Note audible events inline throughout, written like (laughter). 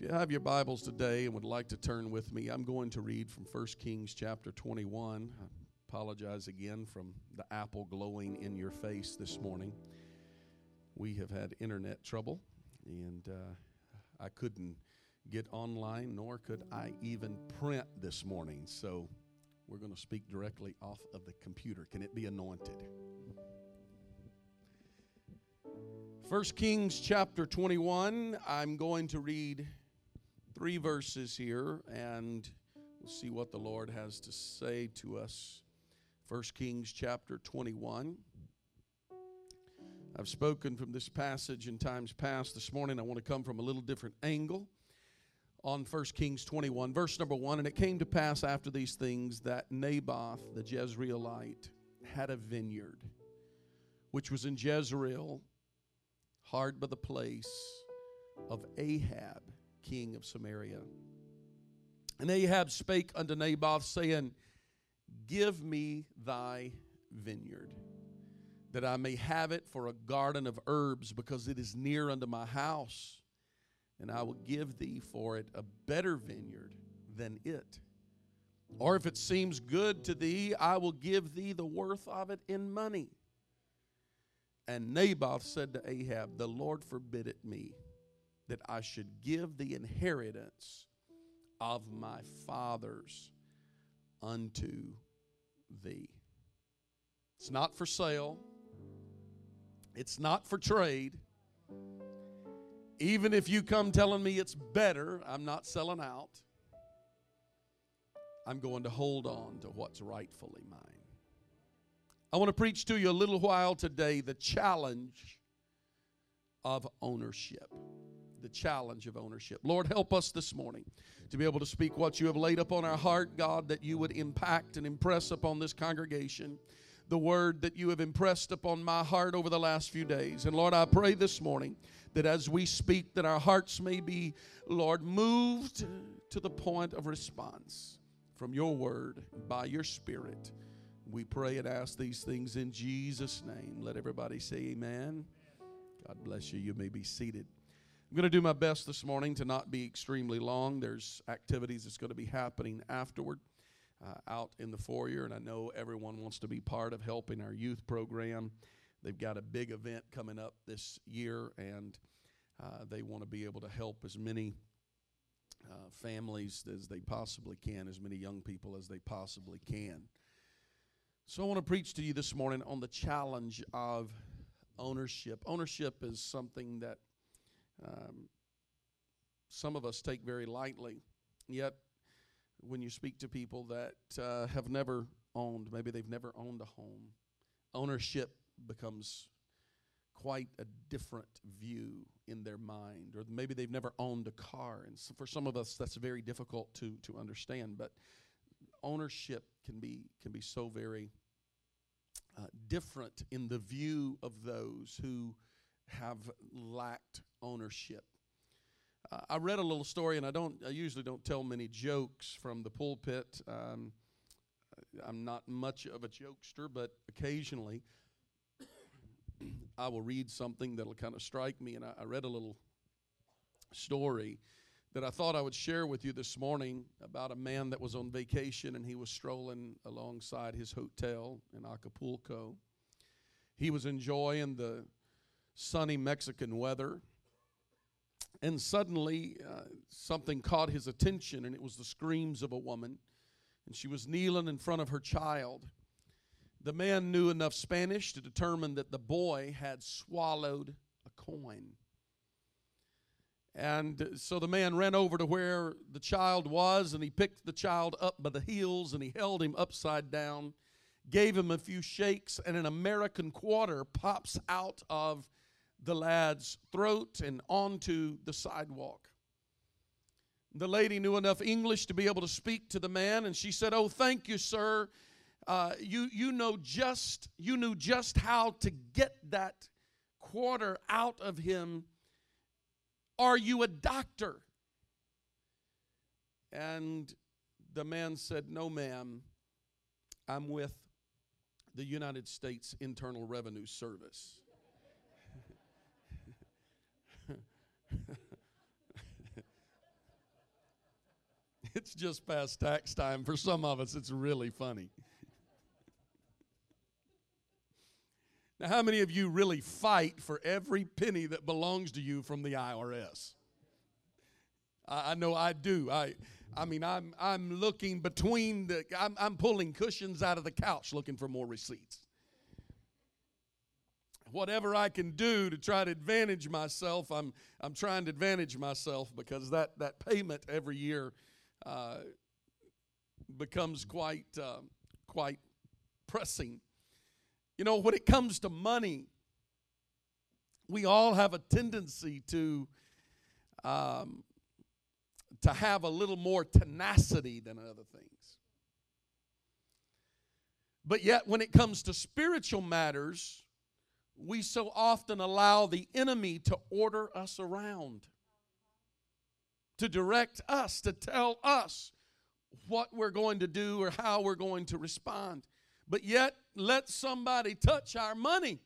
If you have your Bibles today and would like to turn with me, I'm going to read from 1 Kings chapter 21. I apologize again from the apple glowing in your face this morning. We have had internet trouble, and uh, I couldn't get online, nor could I even print this morning. So we're going to speak directly off of the computer. Can it be anointed? 1 Kings chapter 21. I'm going to read three verses here and we'll see what the Lord has to say to us. 1 Kings chapter 21. I've spoken from this passage in times past. This morning I want to come from a little different angle on 1 Kings 21, verse number 1. And it came to pass after these things that Naboth the Jezreelite had a vineyard, which was in Jezreel hard by the place of Ahab, king of Samaria. And Ahab spake unto Naboth, saying, Give me thy vineyard, that I may have it for a garden of herbs, because it is near unto my house, and I will give thee for it a better vineyard than it. Or if it seems good to thee, I will give thee the worth of it in money. And Naboth said to Ahab, The Lord forbid it me that I should give the inheritance of my fathers unto thee. It's not for sale, it's not for trade. Even if you come telling me it's better, I'm not selling out. I'm going to hold on to what's rightfully mine. I want to preach to you a little while today the challenge of ownership. The challenge of ownership. Lord, help us this morning to be able to speak what you have laid upon our heart, God, that you would impact and impress upon this congregation the word that you have impressed upon my heart over the last few days. And Lord, I pray this morning that as we speak, that our hearts may be, Lord, moved to the point of response from your word by your spirit. We pray and ask these things in Jesus' name. Let everybody say amen. God bless you. You may be seated. I'm going to do my best this morning to not be extremely long. There's activities that's going to be happening afterward uh, out in the foyer, and I know everyone wants to be part of helping our youth program. They've got a big event coming up this year, and uh, they want to be able to help as many uh, families as they possibly can, as many young people as they possibly can. So I want to preach to you this morning on the challenge of ownership. Ownership is something that um, some of us take very lightly. Yet, when you speak to people that uh, have never owned, maybe they've never owned a home, ownership becomes quite a different view in their mind. Or maybe they've never owned a car. And so for some of us, that's very difficult to, to understand. But ownership can be, can be so very uh, different in the view of those who have lacked ownership. Uh, I read a little story, and I don't. I usually don't tell many jokes from the pulpit. Um, I'm not much of a jokester, but occasionally (coughs) I will read something that'll kind of strike me. And I, I read a little story that I thought I would share with you this morning about a man that was on vacation and he was strolling alongside his hotel in Acapulco. He was enjoying the sunny Mexican weather. And suddenly, uh, something caught his attention, and it was the screams of a woman. And she was kneeling in front of her child. The man knew enough Spanish to determine that the boy had swallowed a coin. And so the man ran over to where the child was, and he picked the child up by the heels and he held him upside down, gave him a few shakes, and an American quarter pops out of the lad's throat and onto the sidewalk. The lady knew enough English to be able to speak to the man, and she said, Oh, thank you, sir. Uh, you, you know just you knew just how to get that quarter out of him are you a doctor? And the man said, No, ma'am. I'm with the United States Internal Revenue Service. (laughs) It's just past tax time. For some of us, it's really funny. Now, how many of you really fight for every penny that belongs to you from the IRS? I, I know I do. I, I mean, I'm, I'm looking between the, I'm, I'm pulling cushions out of the couch looking for more receipts. Whatever I can do to try to advantage myself, I'm, I'm trying to advantage myself because that, that payment every year uh, becomes quite, uh, quite pressing. You know, when it comes to money, we all have a tendency to um, to have a little more tenacity than other things. But yet, when it comes to spiritual matters, we so often allow the enemy to order us around, to direct us, to tell us what we're going to do or how we're going to respond but yet let somebody touch our money.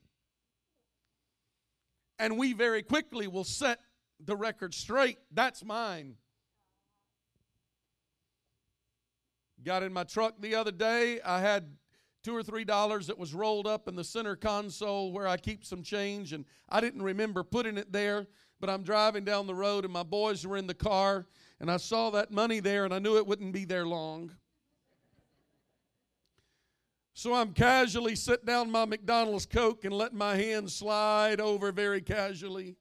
And we very quickly will set the record straight. That's mine. Got in my truck the other day. I had two or three dollars that was rolled up in the center console where I keep some change, and I didn't remember putting it there. But I'm driving down the road, and my boys were in the car, and I saw that money there, and I knew it wouldn't be there long. So I'm casually sitting down my McDonald's Coke and letting my hand slide over very casually,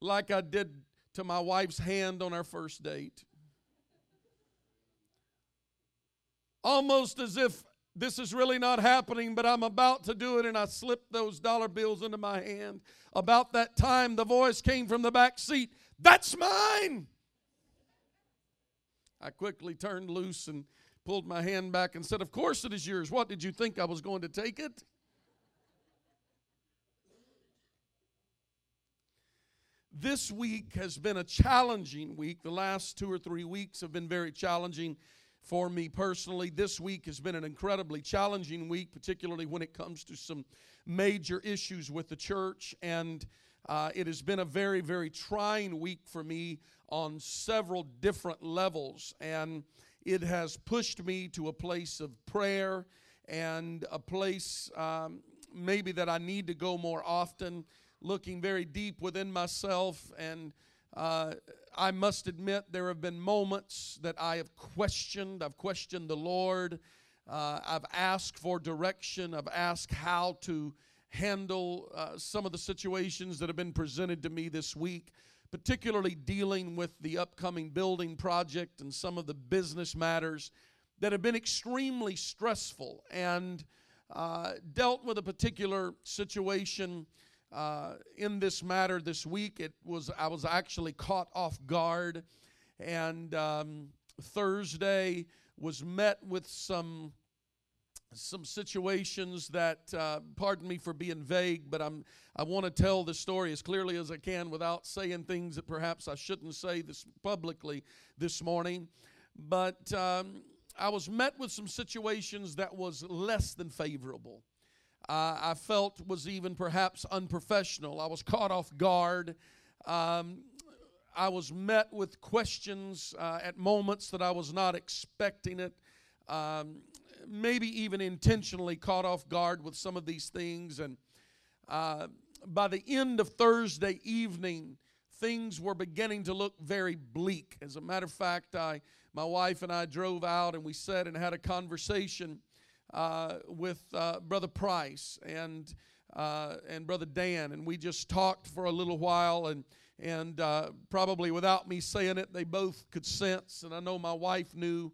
like I did to my wife's hand on our first date. Almost as if this is really not happening, but I'm about to do it, and I slipped those dollar bills into my hand. About that time, the voice came from the back seat That's mine! I quickly turned loose and pulled my hand back and said, Of course it is yours. What did you think I was going to take it? This week has been a challenging week. The last two or three weeks have been very challenging for me personally. This week has been an incredibly challenging week, particularly when it comes to some major issues with the church. And uh, it has been a very, very trying week for me on several different levels. And it has pushed me to a place of prayer and a place um, maybe that I need to go more often, looking very deep within myself. And uh, I must admit, there have been moments that I have questioned. I've questioned the Lord. Uh, I've asked for direction. I've asked how to handle uh, some of the situations that have been presented to me this week particularly dealing with the upcoming building project and some of the business matters that have been extremely stressful and uh, dealt with a particular situation uh, in this matter this week. It was I was actually caught off guard, and um, Thursday was met with some some situations that, uh, pardon me for being vague, but I'm, I want to tell the story as clearly as I can without saying things that perhaps I shouldn't say this publicly this morning. But um, I was met with some situations that was less than favorable. Uh, I felt was even perhaps unprofessional. I was caught off guard. Um, I was met with questions uh, at moments that I was not expecting it. Um, maybe even intentionally caught off guard with some of these things. And uh, by the end of Thursday evening, things were beginning to look very bleak. As a matter of fact, I, my wife and I drove out and we sat and had a conversation uh, with uh, Brother Price and uh, and Brother Dan, and we just talked for a little while and. And uh, probably without me saying it, they both could sense, and I know my wife knew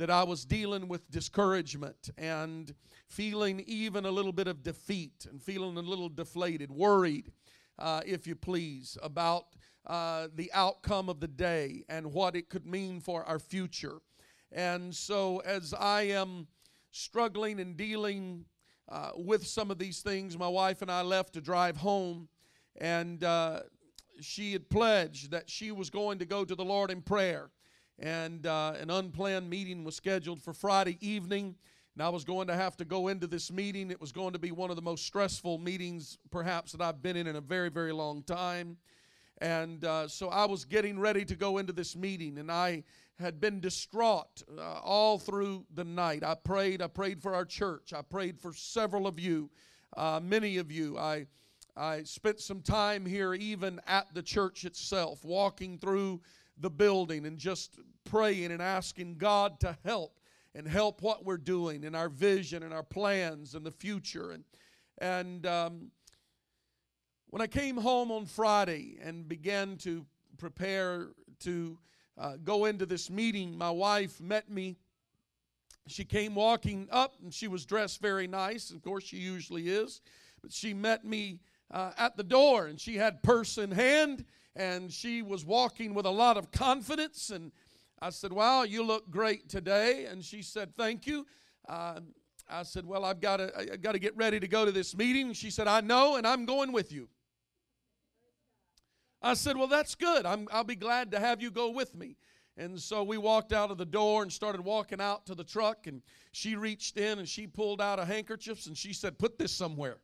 that I was dealing with discouragement and feeling even a little bit of defeat and feeling a little deflated, worried, uh, if you please, about uh, the outcome of the day and what it could mean for our future. And so, as I am struggling and dealing uh, with some of these things, my wife and I left to drive home, and uh, she had pledged that she was going to go to the Lord in prayer and uh, an unplanned meeting was scheduled for Friday evening. And I was going to have to go into this meeting. It was going to be one of the most stressful meetings, perhaps, that I've been in in a very, very long time. And uh, so I was getting ready to go into this meeting, and I had been distraught uh, all through the night. I prayed. I prayed for our church. I prayed for several of you, uh, many of you. I I spent some time here, even at the church itself, walking through the building and just praying and asking God to help and help what we're doing and our vision and our plans and the future. And and um, when I came home on Friday and began to prepare to uh, go into this meeting, my wife met me. She came walking up and she was dressed very nice. Of course, she usually is. But she met me uh, at the door and she had purse in hand and she was walking with a lot of confidence. And I said, Wow, you look great today. And she said, Thank you. Uh, I said, Well, I've got to, I've got to get ready to go to this meeting. She said, I know, and I'm going with you. I said, Well, that's good. I'm, I'll be glad to have you go with me. And so we walked out of the door and started walking out to the truck. And she reached in and she pulled out a handkerchief and she said, Put this somewhere.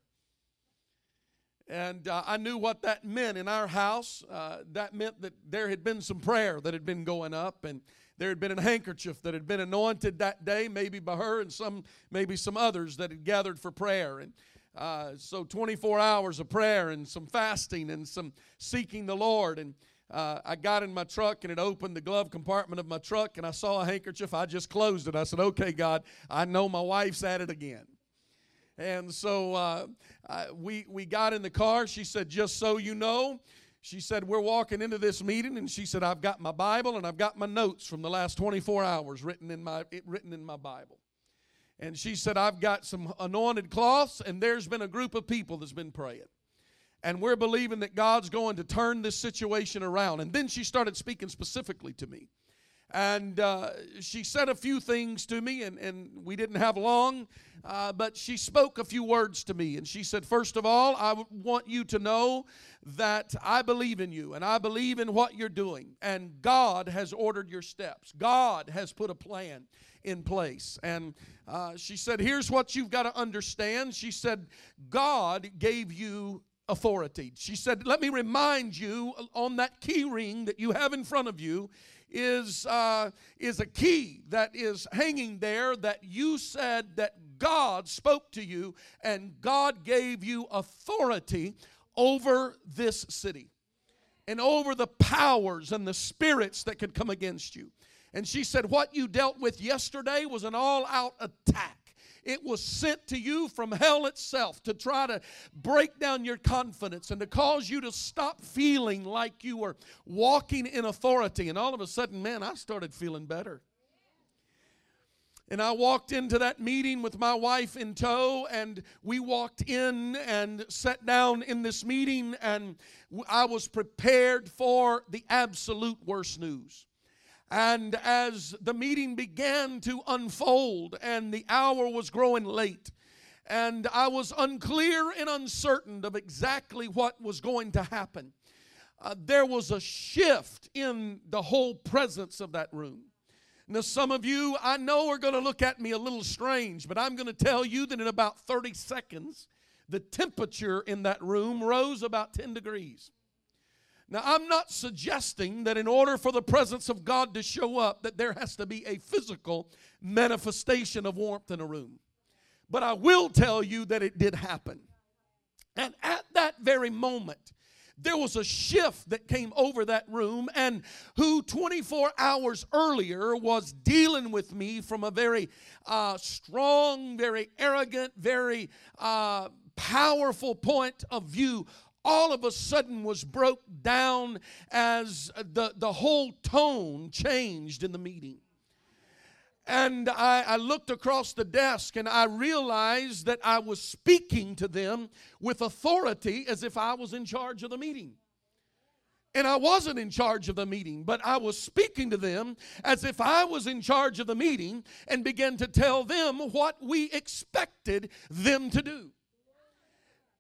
And uh, I knew what that meant in our house. Uh, that meant that there had been some prayer that had been going up, and there had been a handkerchief that had been anointed that day, maybe by her and some, maybe some others that had gathered for prayer. And uh, so 24 hours of prayer and some fasting and some seeking the Lord. And uh, I got in my truck and it opened the glove compartment of my truck and I saw a handkerchief. I just closed it. I said, Okay, God, I know my wife's at it again. And so uh, I, we, we got in the car. She said, Just so you know, she said, We're walking into this meeting, and she said, I've got my Bible and I've got my notes from the last 24 hours written in my, written in my Bible. And she said, I've got some anointed cloths, and there's been a group of people that's been praying. And we're believing that God's going to turn this situation around. And then she started speaking specifically to me. And uh, she said a few things to me, and, and we didn't have long, uh, but she spoke a few words to me. And she said, First of all, I want you to know that I believe in you, and I believe in what you're doing. And God has ordered your steps, God has put a plan in place. And uh, she said, Here's what you've got to understand. She said, God gave you authority. She said, Let me remind you on that key ring that you have in front of you is, uh, is a key that is hanging there that you said that God spoke to you and God gave you authority over this city and over the powers and the spirits that could come against you. And she said, What you dealt with yesterday was an all out attack. It was sent to you from hell itself to try to break down your confidence and to cause you to stop feeling like you were walking in authority. And all of a sudden, man, I started feeling better. And I walked into that meeting with my wife in tow, and we walked in and sat down in this meeting, and I was prepared for the absolute worst news. And as the meeting began to unfold and the hour was growing late, and I was unclear and uncertain of exactly what was going to happen, uh, there was a shift in the whole presence of that room. Now, some of you I know are going to look at me a little strange, but I'm going to tell you that in about 30 seconds, the temperature in that room rose about 10 degrees. Now, I'm not suggesting that in order for the presence of God to show up, that there has to be a physical manifestation of warmth in a room. But I will tell you that it did happen. And at that very moment, there was a shift that came over that room, and who 24 hours earlier was dealing with me from a very uh, strong, very arrogant, very uh, powerful point of view all of a sudden was broke down as the, the whole tone changed in the meeting. And I, I, looked across the desk and I realized that I was speaking to them with authority as if I was in charge of the meeting. And I wasn't in charge of the meeting, but I was speaking to them as if I was in charge of the meeting and began to tell them what we expected them to do.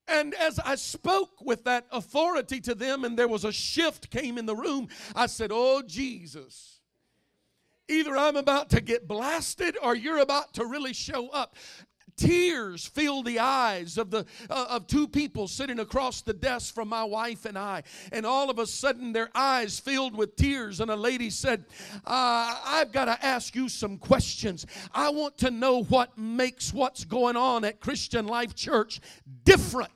And as I spoke with that authority to them, and there was a shift came in the room, I said, Oh, Jesus. Either I'm about to get blasted or you're about to really show up. tears filled the eyes of the uh, of two people sitting across the desk from my wife and I. And all of a sudden, their eyes filled with tears. And a lady said, uh, "I've got to ask you some questions. I want to know what makes what's going on at Christian Life Church different."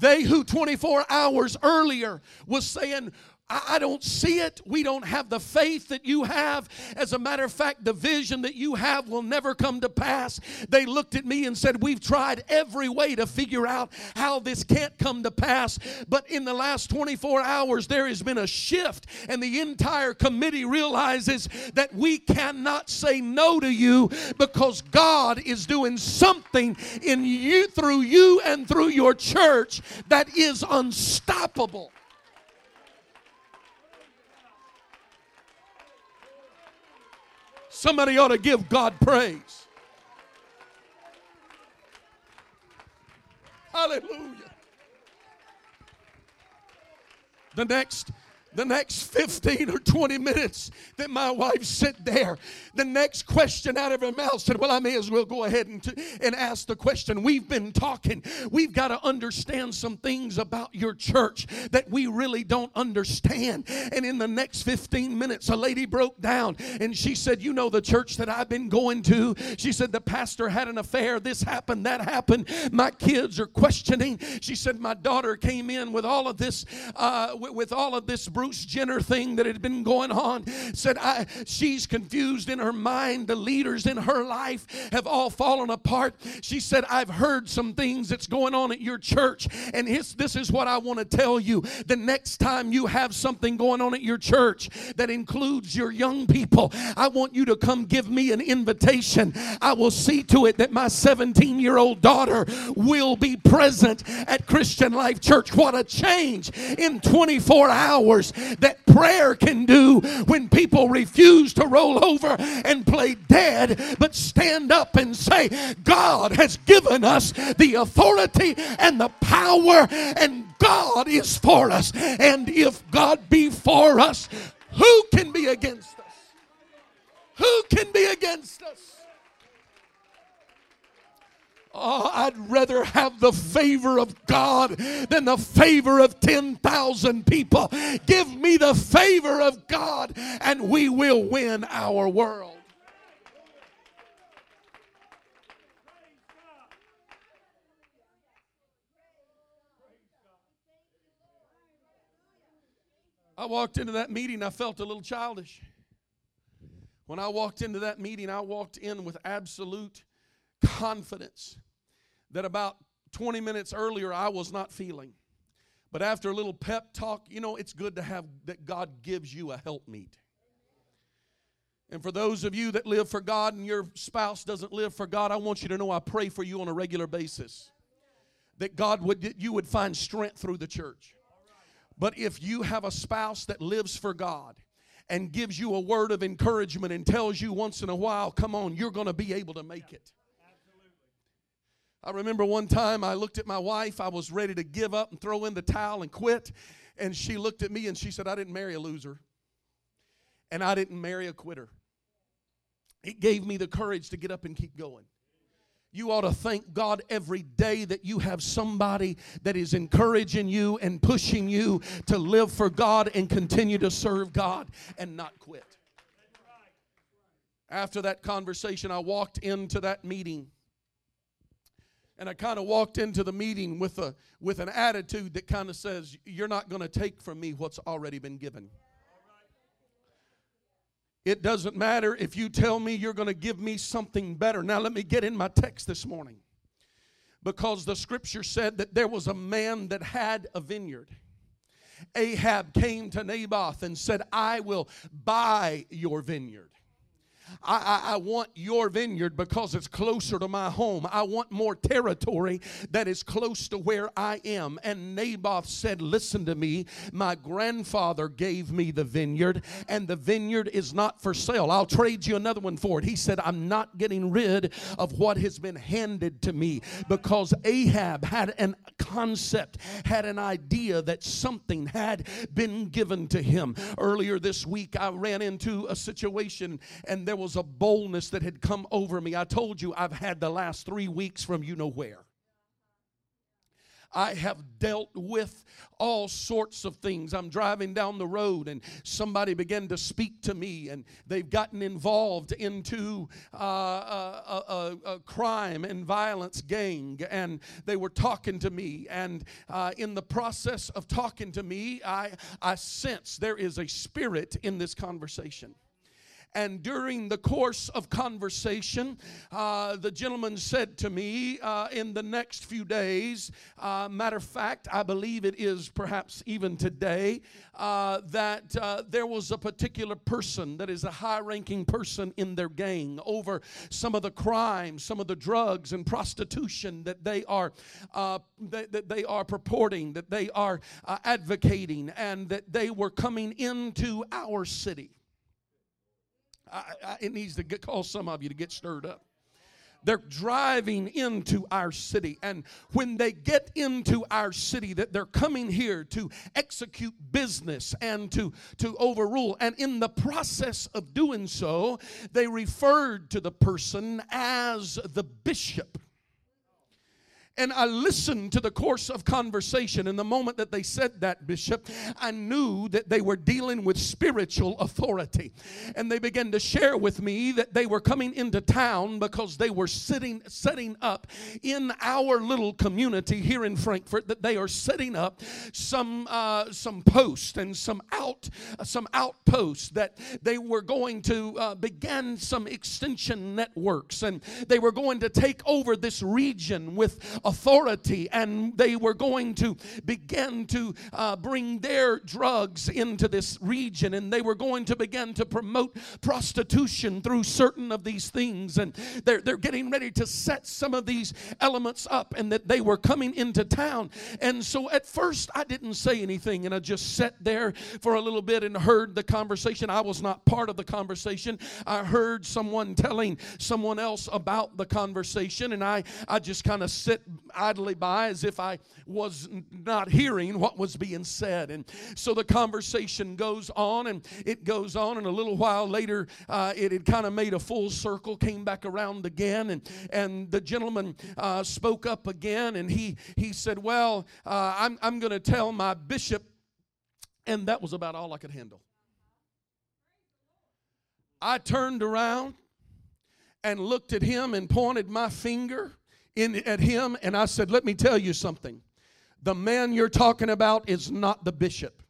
They who 24 hours earlier was saying, I don't see it. We don't have the faith that you have. As a matter of fact, the vision that you have will never come to pass. They looked at me and said, We've tried every way to figure out how this can't come to pass. But in the last 24 hours, there has been a shift, and the entire committee realizes that we cannot say no to you because God is doing something in you, through you, and through your church that is unstoppable. Somebody ought to give God praise. Hallelujah. The next the next 15 or 20 minutes that my wife sat there, the next question out of her mouth said, Well, I may as well go ahead and, t- and ask the question. We've been talking. We've got to understand some things about your church that we really don't understand. And in the next 15 minutes, a lady broke down and she said, You know, the church that I've been going to, she said, The pastor had an affair. This happened, that happened. My kids are questioning. She said, My daughter came in with all of this, uh, with, with all of this Bruce Jenner thing that had been going on. Said, I, she's confused in her mind. The leaders in her life have all fallen apart. She said, I've heard some things that's going on at your church, and this is what I want to tell you. The next time you have something going on at your church that includes your young people, I want you to come give me an invitation. I will see to it that my 17 year old daughter will be present at Christian Life Church. What a change in 24 hours that prayer can do when people refuse to roll over and play dead, but stand up and say, God has given us the authority and the power, and God is for us. And if God be for us, who can be against us? Who can be against us? Oh, I'd rather have the favor of God than the favor of 10,000 people. Give me the favor of God, and we will win our world. I walked into that meeting, I felt a little childish. When I walked into that meeting, I walked in with absolute confidence that about 20 minutes earlier I was not feeling. But after a little pep talk, you know, it's good to have that God gives you a helpmeet. And for those of you that live for God and your spouse doesn't live for God, I want you to know I pray for you on a regular basis. That God would that you would find strength through the church. But if you have a spouse that lives for God and gives you a word of encouragement and tells you once in a while, come on, you're going to be able to make it. I remember one time I looked at my wife. I was ready to give up and throw in the towel and quit. And she looked at me and she said, I didn't marry a loser. And I didn't marry a quitter. It gave me the courage to get up and keep going. You ought to thank God every day that you have somebody that is encouraging you and pushing you to live for God and continue to serve God and not quit. After that conversation, I walked into that meeting and I kind of walked into the meeting with a with an attitude that kind of says, "You're not going to take from me what's already been given." It doesn't matter if you tell me you're going to give me something better. Now let me get in my text this morning. Because the scripture said that there was a man that had a vineyard. Ahab came to Naboth and said, I will buy your vineyard. I, I, I, want your vineyard because it's closer to my home. I want more territory that is close to where I am. And Naboth said, Listen to me. My grandfather gave me the vineyard, and the vineyard is not for sale. I'll trade you another one for it. He said, I'm not getting rid of what has been handed to me because Ahab had an concept, had an idea that something had been given to him. Earlier this week, I ran into a situation, and there there was a boldness that had come over me. I told you I've had the last three weeks from you know where. I have dealt with all sorts of things. I'm driving down the road and somebody began to speak to me, and they've gotten involved into uh, a, a, a, crime and violence gang, and they were talking to me. And uh, in the process of talking to me, I, I sense there is a spirit in this conversation. And during the course of conversation, uh, the gentleman said to me uh, in the next few days, uh, matter of fact, I believe it is perhaps even today, uh, that uh, there was a particular person that is a high ranking person in their gang over some of the crimes, some of the drugs and prostitution that they are, uh, that, that, they are purporting, that they are advocating, and that they were coming into our city. I, I, it needs to get, cause some of you to get stirred up. They're driving into our city. And when they get into our city, that they're coming here to execute business and to, to overrule. And in the process of doing so, they referred to the person as the bishop. And I listened to the course of conversation. And the moment that they said that, Bishop, I knew that they were dealing with spiritual authority. And they began to share with me that they were coming into town because they were sitting, setting up in our little community here in Frankfort that they are setting up some, uh, some posts and some out, some outposts that they were going to uh, begin some extension networks. And they were going to take over this region with authority and they were going to begin to uh, bring their drugs into this region and they were going to begin to promote prostitution through certain of these things and they're, they're getting ready to set some of these elements up and that they were coming into town. And so at first i didn't say anything and i just sat there for a little bit and heard the conversation. I was not part of the conversation. I heard someone telling someone else about the conversation and i i just kind of sit idly by as if I was not hearing what was being said. And so the conversation goes on and it goes on, and a little while later, uh, it had kind of made a full circle, came back around again, and, and the gentleman uh, spoke up again, and he, he said, Well, uh, I'm, I'm going to tell my bishop. And that was about all I could handle. I turned around and looked at him and pointed my finger in, at him and I said, Let me tell you something. The man you're talking about is not the bishop.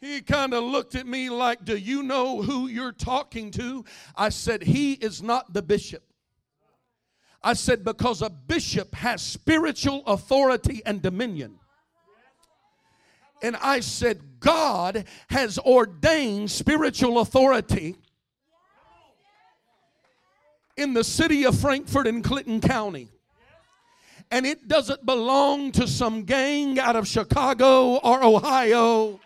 He kind of looked at me like, Do you know who you're talking to? I said, He is not the bishop. I said, Because a bishop has spiritual authority and dominion. And I said, God has ordained spiritual authority in the city of Frankfort in Clinton County. And it doesn't belong to some gang out of Chicago or Ohio.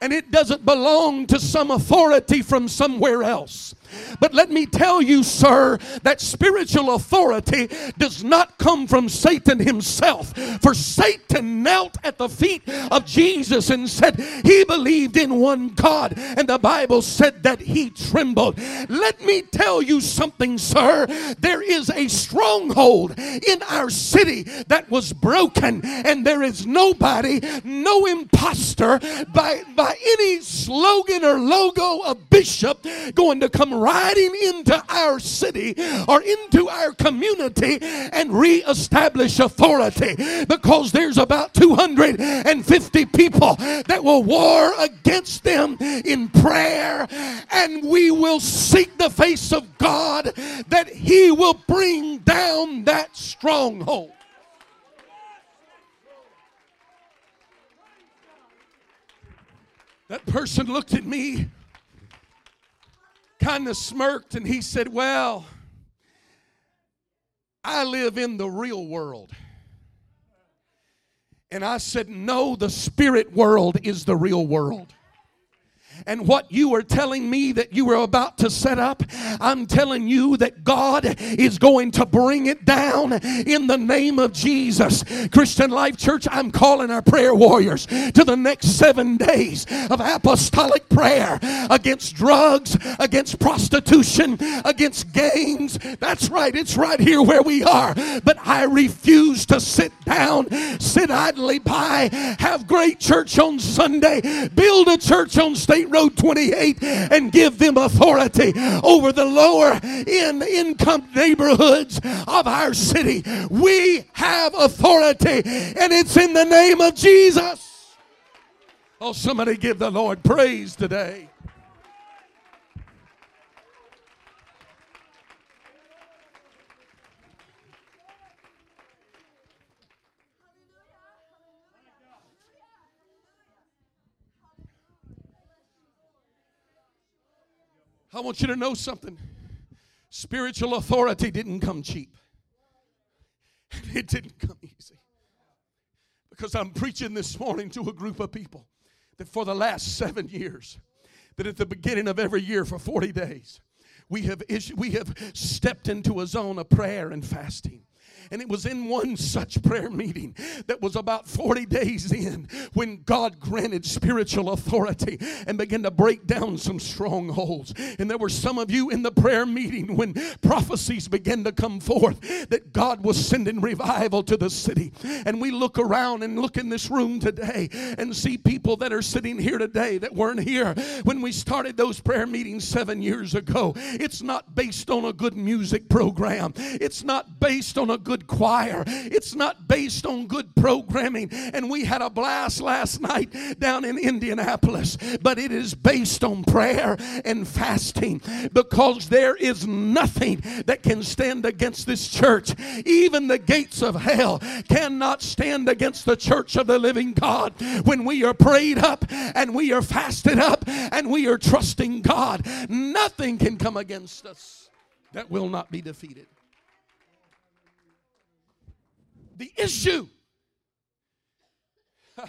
And it doesn't belong to some authority from somewhere else. But let me tell you, sir, that spiritual authority does not come from Satan himself. For Satan knelt at the feet of Jesus and said he believed in one God, and the Bible said that he trembled. Let me tell you something, sir. There is a stronghold in our city that was broken, and there is nobody, no impostor by, by any slogan or logo of bishop going to come riding into our city or into our community and reestablish authority because there's about 250 people that will war against them in prayer and we will seek the face of God that He will bring down that stronghold. That person looked at me kind of smirked and he said, Well, I live in the real world. And I said, No, the spirit world is the real world. And what you are telling me that you were about to set up, I'm telling you that God is going to bring it down in the name of Jesus. Christian Life Church, I'm calling our prayer warriors to the next seven days of apostolic prayer against drugs, against prostitution, against gangs. That's right, it's right here where we are. But I refuse to sit down, sit idly by, have great church on Sunday, build a church on State Road 28, and give them authority over the lower in income neighborhoods of our city. We have authority, and it's in the name of Jesus. Oh, somebody give the Lord praise today. I want you to know something. Spiritual authority didn't come cheap, (laughs) it didn't come easy. Because I'm preaching this morning to a group of people that for the last seven years, that at the beginning of every year for 40 days, we have, issued, we have stepped into a zone of prayer and fasting. And it was in one such prayer meeting that was about 40 days in when God granted spiritual authority and began to break down some strongholds. And there were some of you in the prayer meeting when prophecies began to come forth that God was sending revival to the city. And we look around and look in this room today and see people that are sitting here today that weren't here when we started those prayer meetings seven years ago. It's not based on a good music program, it's not based on a good good choir. It's not based on good programming. And we had a blast last night down in Indianapolis, but it is based on prayer and fasting because there is nothing that can stand against this church. Even the gates of hell cannot stand against the church of the living God when we are prayed up and we are fasted up and we are trusting God. Nothing can come against us that will not be defeated the issue. (laughs)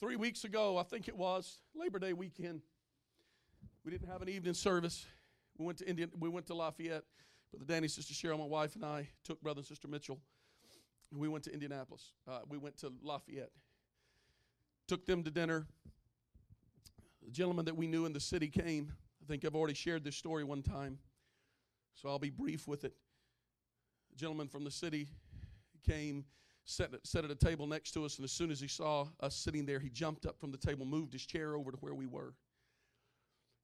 Three weeks ago, I think it was Labor Day weekend. We didn't have an evening service. We went to Indian. We went to Lafayette. Brother Danny, Sister Cheryl, my wife, and I took Brother and Sister Mitchell. And We went to Indianapolis. Uh, we went to Lafayette. Took them to dinner. The gentleman that we knew in the city came. I think I've already shared this story one time. So I'll be brief with it. A gentleman from the city came, sat, sat at a table next to us, and as soon as he saw us sitting there, he jumped up from the table, moved his chair over to where we were.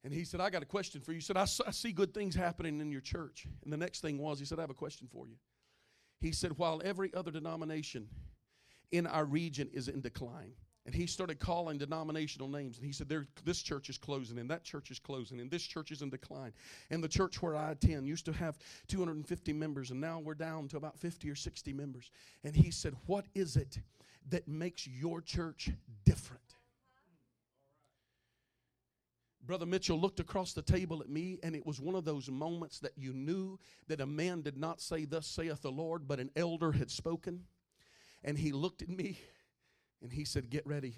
And he said, I got a question for you. He said, I, I see good things happening in your church. And the next thing was, he said, I have a question for you. He said, while every other denomination in our region is in decline, and he started calling denominational names. And he said, This church is closing, and that church is closing, and this church is in decline. And the church where I attend used to have 250 members, and now we're down to about 50 or 60 members. And he said, What is it that makes your church different? Brother Mitchell looked across the table at me, and it was one of those moments that you knew that a man did not say, Thus saith the Lord, but an elder had spoken. And he looked at me and he said, Get ready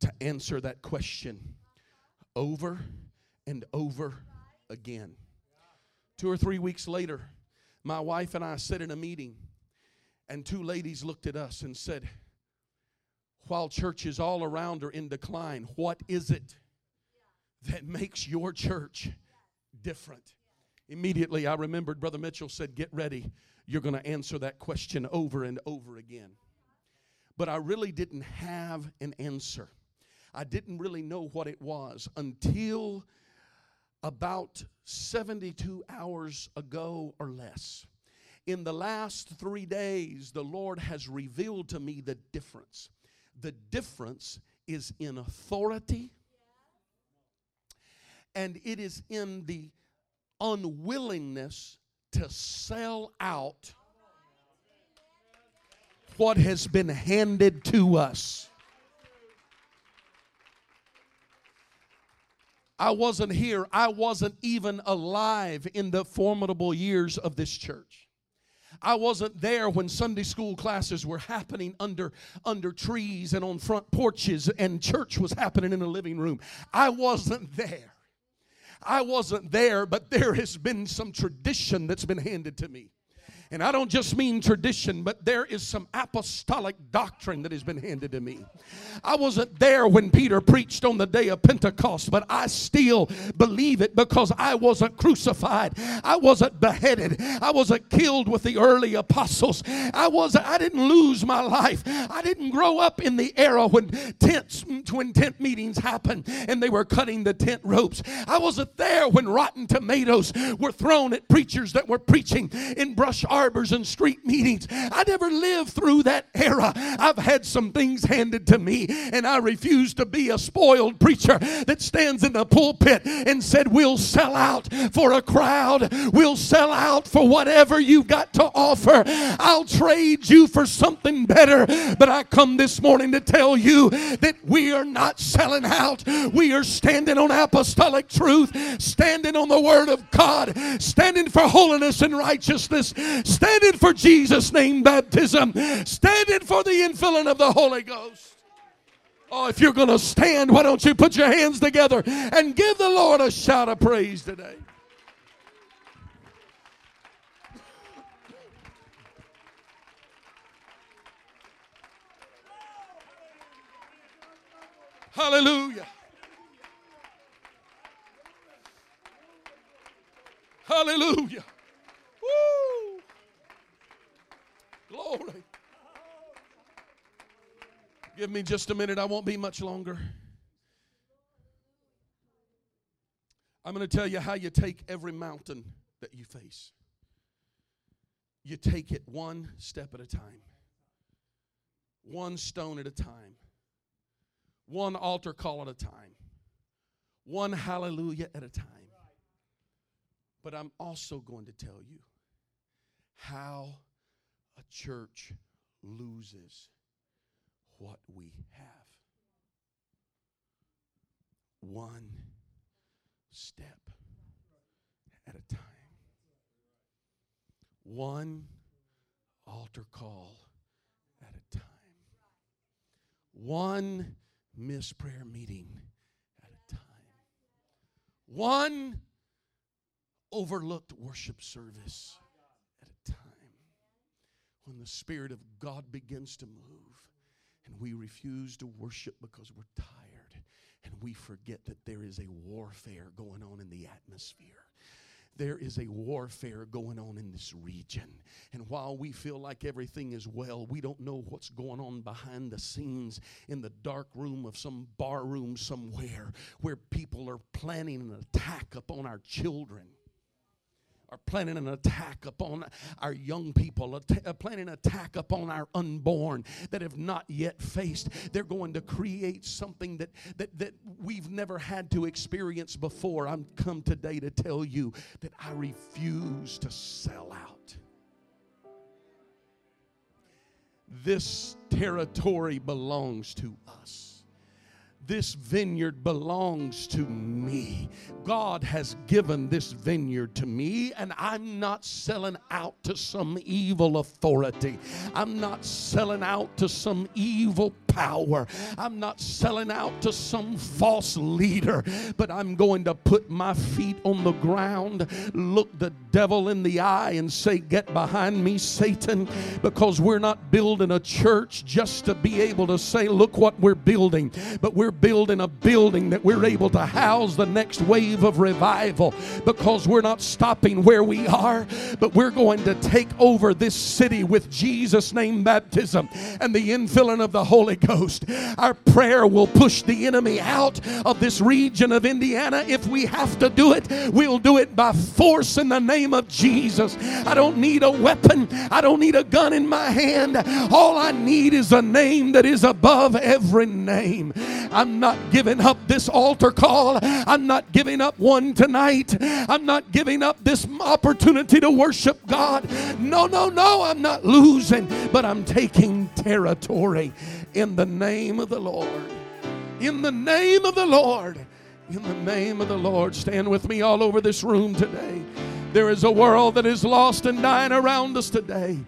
to answer that question over and over again. Two or three weeks later, my wife and I sat in a meeting, and two ladies looked at us and said, While churches all around are in decline, what is it that makes your church different? Immediately, I remembered Brother Mitchell said, Get ready. You're going to answer that question over and over again but I really didn't have an answer. I didn't really know what it was until about 72 hours ago or less. In the last three days, the Lord has revealed to me the difference. The difference is in authority, and it is in the unwillingness to sell out what has been handed to us. I wasn't here. I wasn't even alive in the formidable years of this church. I wasn't there when Sunday school classes were happening under, under trees and on front porches and church was happening in a living room. I wasn't there. I wasn't there, but there has been some tradition that's been handed to me. And I don't just mean tradition, but there is some apostolic doctrine that has been handed to me. I wasn't there when Peter preached on the day of Pentecost, but I still believe it because I wasn't crucified. I wasn't beheaded. I wasn't killed with the early apostles. I was I didn't lose my life. I didn't grow up in the era when tents when tent meetings happened and they were cutting the tent ropes. I wasn't there when rotten tomatoes were thrown at preachers that were preaching in brush arbors and street meetings. I never lived through that era. I've had some things handed to me, and I refuse to be a spoiled preacher that stands in the pulpit and said, We'll sell out for a crowd, we'll sell out for whatever you've got to offer. I'll trade you for something better. But I come this morning to tell you that we are not selling out. We are standing on apostolic truth, standing on the word of God, standing for holiness and righteousness, standing for Jesus' name baptism, standing for the infilling of the Holy Ghost. Oh, if you're going to stand, why don't you put your hands together and give the Lord a shout of praise today? Hallelujah. Hallelujah. Woo. Glory. Give me just a minute. I won't be much longer. I'm going to tell you how you take every mountain that you face. You take it one step at a time, one stone at a time, one altar call at a time, one hallelujah at a time. But I'm also going to tell you how a church loses what we have. One step at a time. One altar call at a time. One missed prayer meeting at a time. One overlooked worship service. When the Spirit of God begins to move and we refuse to worship because we're tired and we forget that there is a warfare going on in the atmosphere there is a warfare going on in this region. And while we feel like everything is well, we don't know what's going on behind the scenes in the dark room of some bar room somewhere where people are planning an attack upon our children are planning an attack upon our young people, uh, planning an attack upon our unborn that have not yet faced. They're going to create something that, that, that we've never had to experience before. I'm come today to tell you that I refuse to sell out. This territory belongs to us this vineyard belongs to me. God has given this vineyard to me, and I'm not selling out to some evil authority. I'm not selling out to some evil power. I'm not selling out to some false leader, but I'm going to put my feet on the ground, look the devil in the eye, and say, Get behind me, Satan, because we're not building a church just to be able to say, Look what we're building, but we're building a building that we're able to house the next wave of revival because we're not stopping where we are, but we're going to take over this city with Jesus' name baptism and the infilling of the Holy Ghost. Our prayer will push the enemy out of this region of Indiana. If we have to do it, we'll do it by force in the name of Jesus. I don't need a weapon, I don't need a gun in my hand. All I need is a name that is above every name. I'm not giving up this altar call. I'm not giving up one tonight. I'm not giving up this opportunity to worship God. No, no, no, I'm not losing, but I'm taking territory in the name of the Lord. In the name of the Lord. In the name of the Lord. Stand with me all over this room today. There is a world that is lost and dying around us today.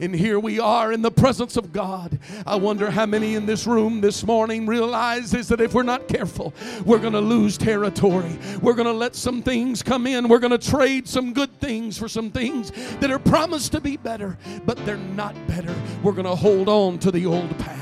And here we are in the presence of God. I wonder how many in this room this morning realizes that if we're not careful, we're going to lose territory. We're going to let some things come in. We're going to trade some good things for some things that are promised to be better, but they're not better. We're going to hold on to the old path.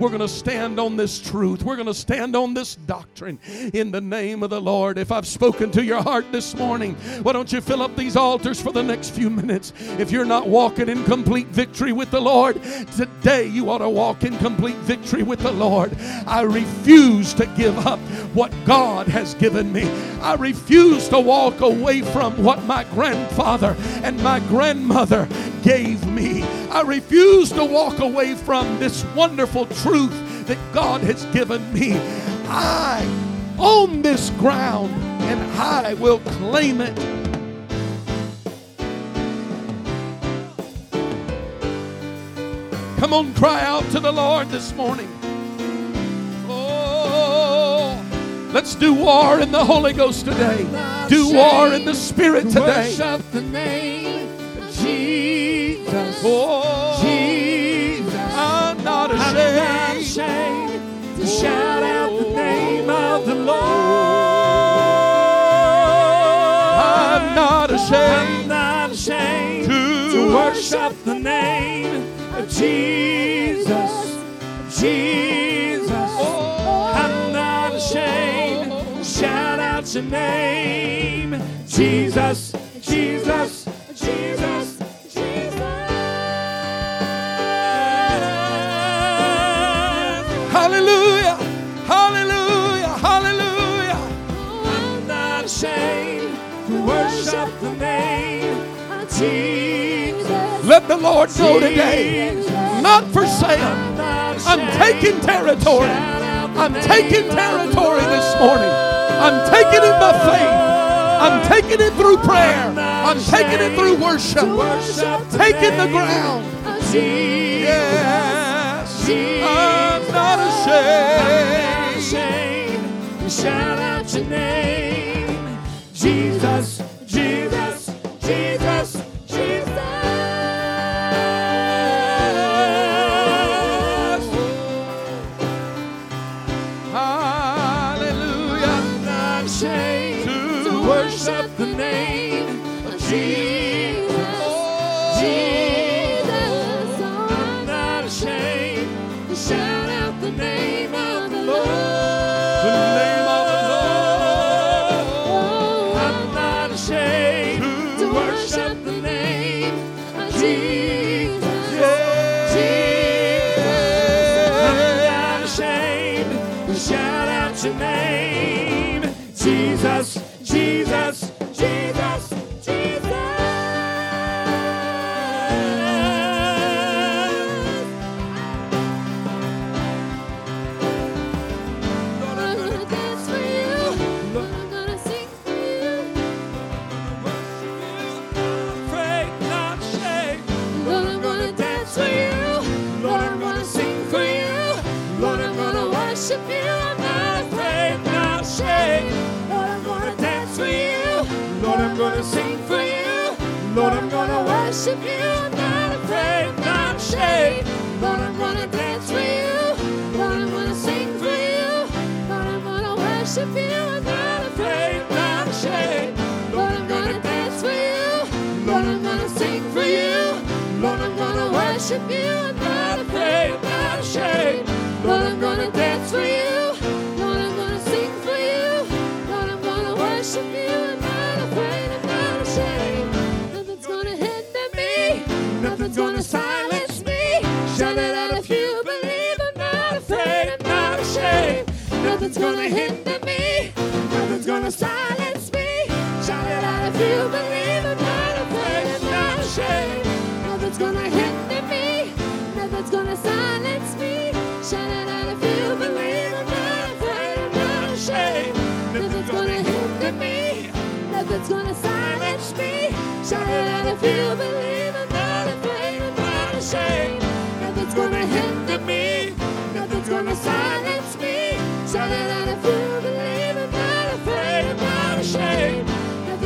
We're going to stand on this truth. We're going to stand on this doctrine in the name of the Lord. If I've spoken to your heart this morning, why don't you fill up these altars for the next few minutes? If you're not walking in complete victory with the Lord, today you ought to walk in complete victory with the Lord. I refuse to give up what God has given me. I refuse to walk away from what my grandfather and my grandmother gave me. I refuse to walk away from this wonderful truth that God has given me. I own this ground and I will claim it. Come on, cry out to the Lord this morning. Oh, let's do war in the Holy Ghost today. Do war in the Spirit today. Worship the name of Jesus. Oh, shout out the name of the Lord. I'm not I'm ashamed not ashamed to, to worship the name of Jesus. Jesus. Oh, I'm not ashamed shout out your name. Jesus, Jesus, the Lord know today, not for sale. I'm not I'm ashamed taking territory. Shout out the I'm taking territory this morning. I'm taking it by faith. I'm taking it through prayer. I'm taking it through worship. Taking the ground. Yes. I'm not ashamed. Shout out your name. Jesus, worship you. I'm not afraid, I'm not ashamed. Lord, I'm gonna dance for you. Lord, I'm gonna sing for you. Lord, I'm gonna worship you. I'm not afraid, I'm not ashamed. Nothing's gonna hinder me. Nothing's gonna silence me. It if you believe. I'm not afraid, I'm not ashamed. Nothing's gonna hinder me. Gonna silence me. Shout it out if you believe. I'm not afraid, I'm not ashamed. Nothing's gonna hinder me. Nothing's gonna silence me. Shout it out if you believe. I'm not afraid, I'm not ashamed. Nothing's gonna hinder me. Nothing's gonna silence me. Shout it out if you believe. I'm not afraid, I'm not ashamed. Nothing's gonna hinder me. Nothing's gonna silence me.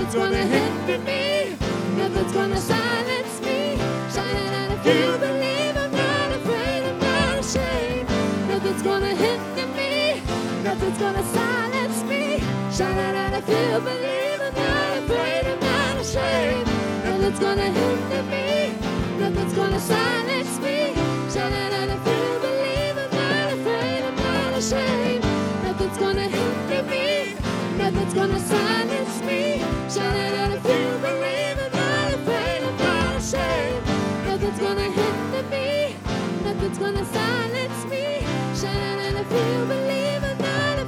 Nothing's gonna hinder me. Nothing's gonna silence me. Shining out if you believe I'm not afraid, I'm not ashamed. Nothing's gonna hinder me. Nothing's gonna silence me. Shining out if you believe I'm not afraid, I'm not ashamed. Nothing's gonna hinder me. Nothing's gonna silence me. Shining out if you believe I'm not afraid, I'm not ashamed. Nothing's gonna hinder me. Nothing's gonna silence me. If you believe, not. Nothing's gonna hinder me, nothing's gonna silence me. Out if you believe, not.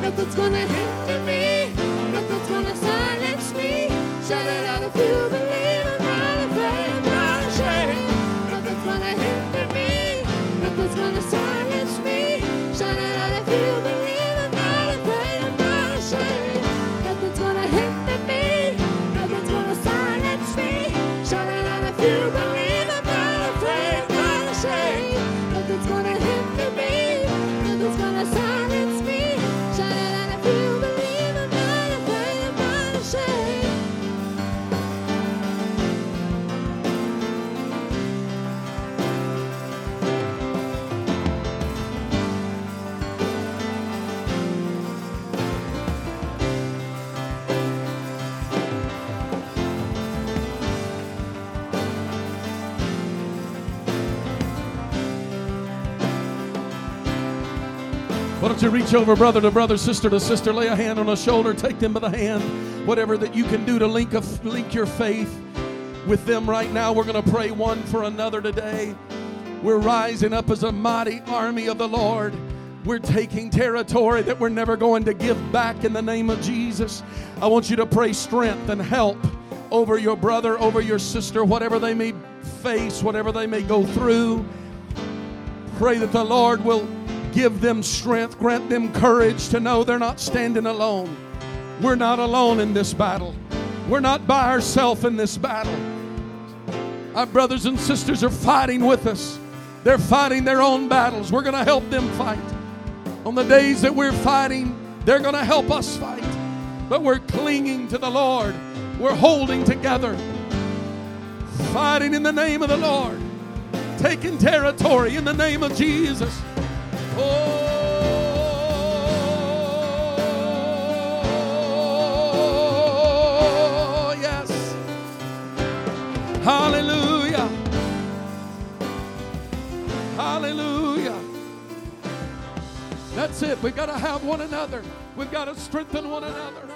Nothing's gonna hinder me, nothing's gonna silence me. You reach over brother to brother, sister to sister, lay a hand on a shoulder, take them by the hand, whatever that you can do to link, a, link your faith with them right now. We're going to pray one for another today. We're rising up as a mighty army of the Lord. We're taking territory that we're never going to give back in the name of Jesus. I want you to pray strength and help over your brother, over your sister, whatever they may face, whatever they may go through. Pray that the Lord will give them strength, grant them courage to know they're not standing alone. We're not alone in this battle. We're not by ourselves in this battle. Our brothers and sisters are fighting with us. They're fighting their own battles. We're going to help them fight. On the days that we're fighting, they're going to help us fight. But we're clinging to the Lord. We're holding together, fighting in the name of the Lord, taking territory in the name of Jesus. Oh, yes. Hallelujah. Hallelujah. That's it. We've got to have one another. We've got to strengthen one another.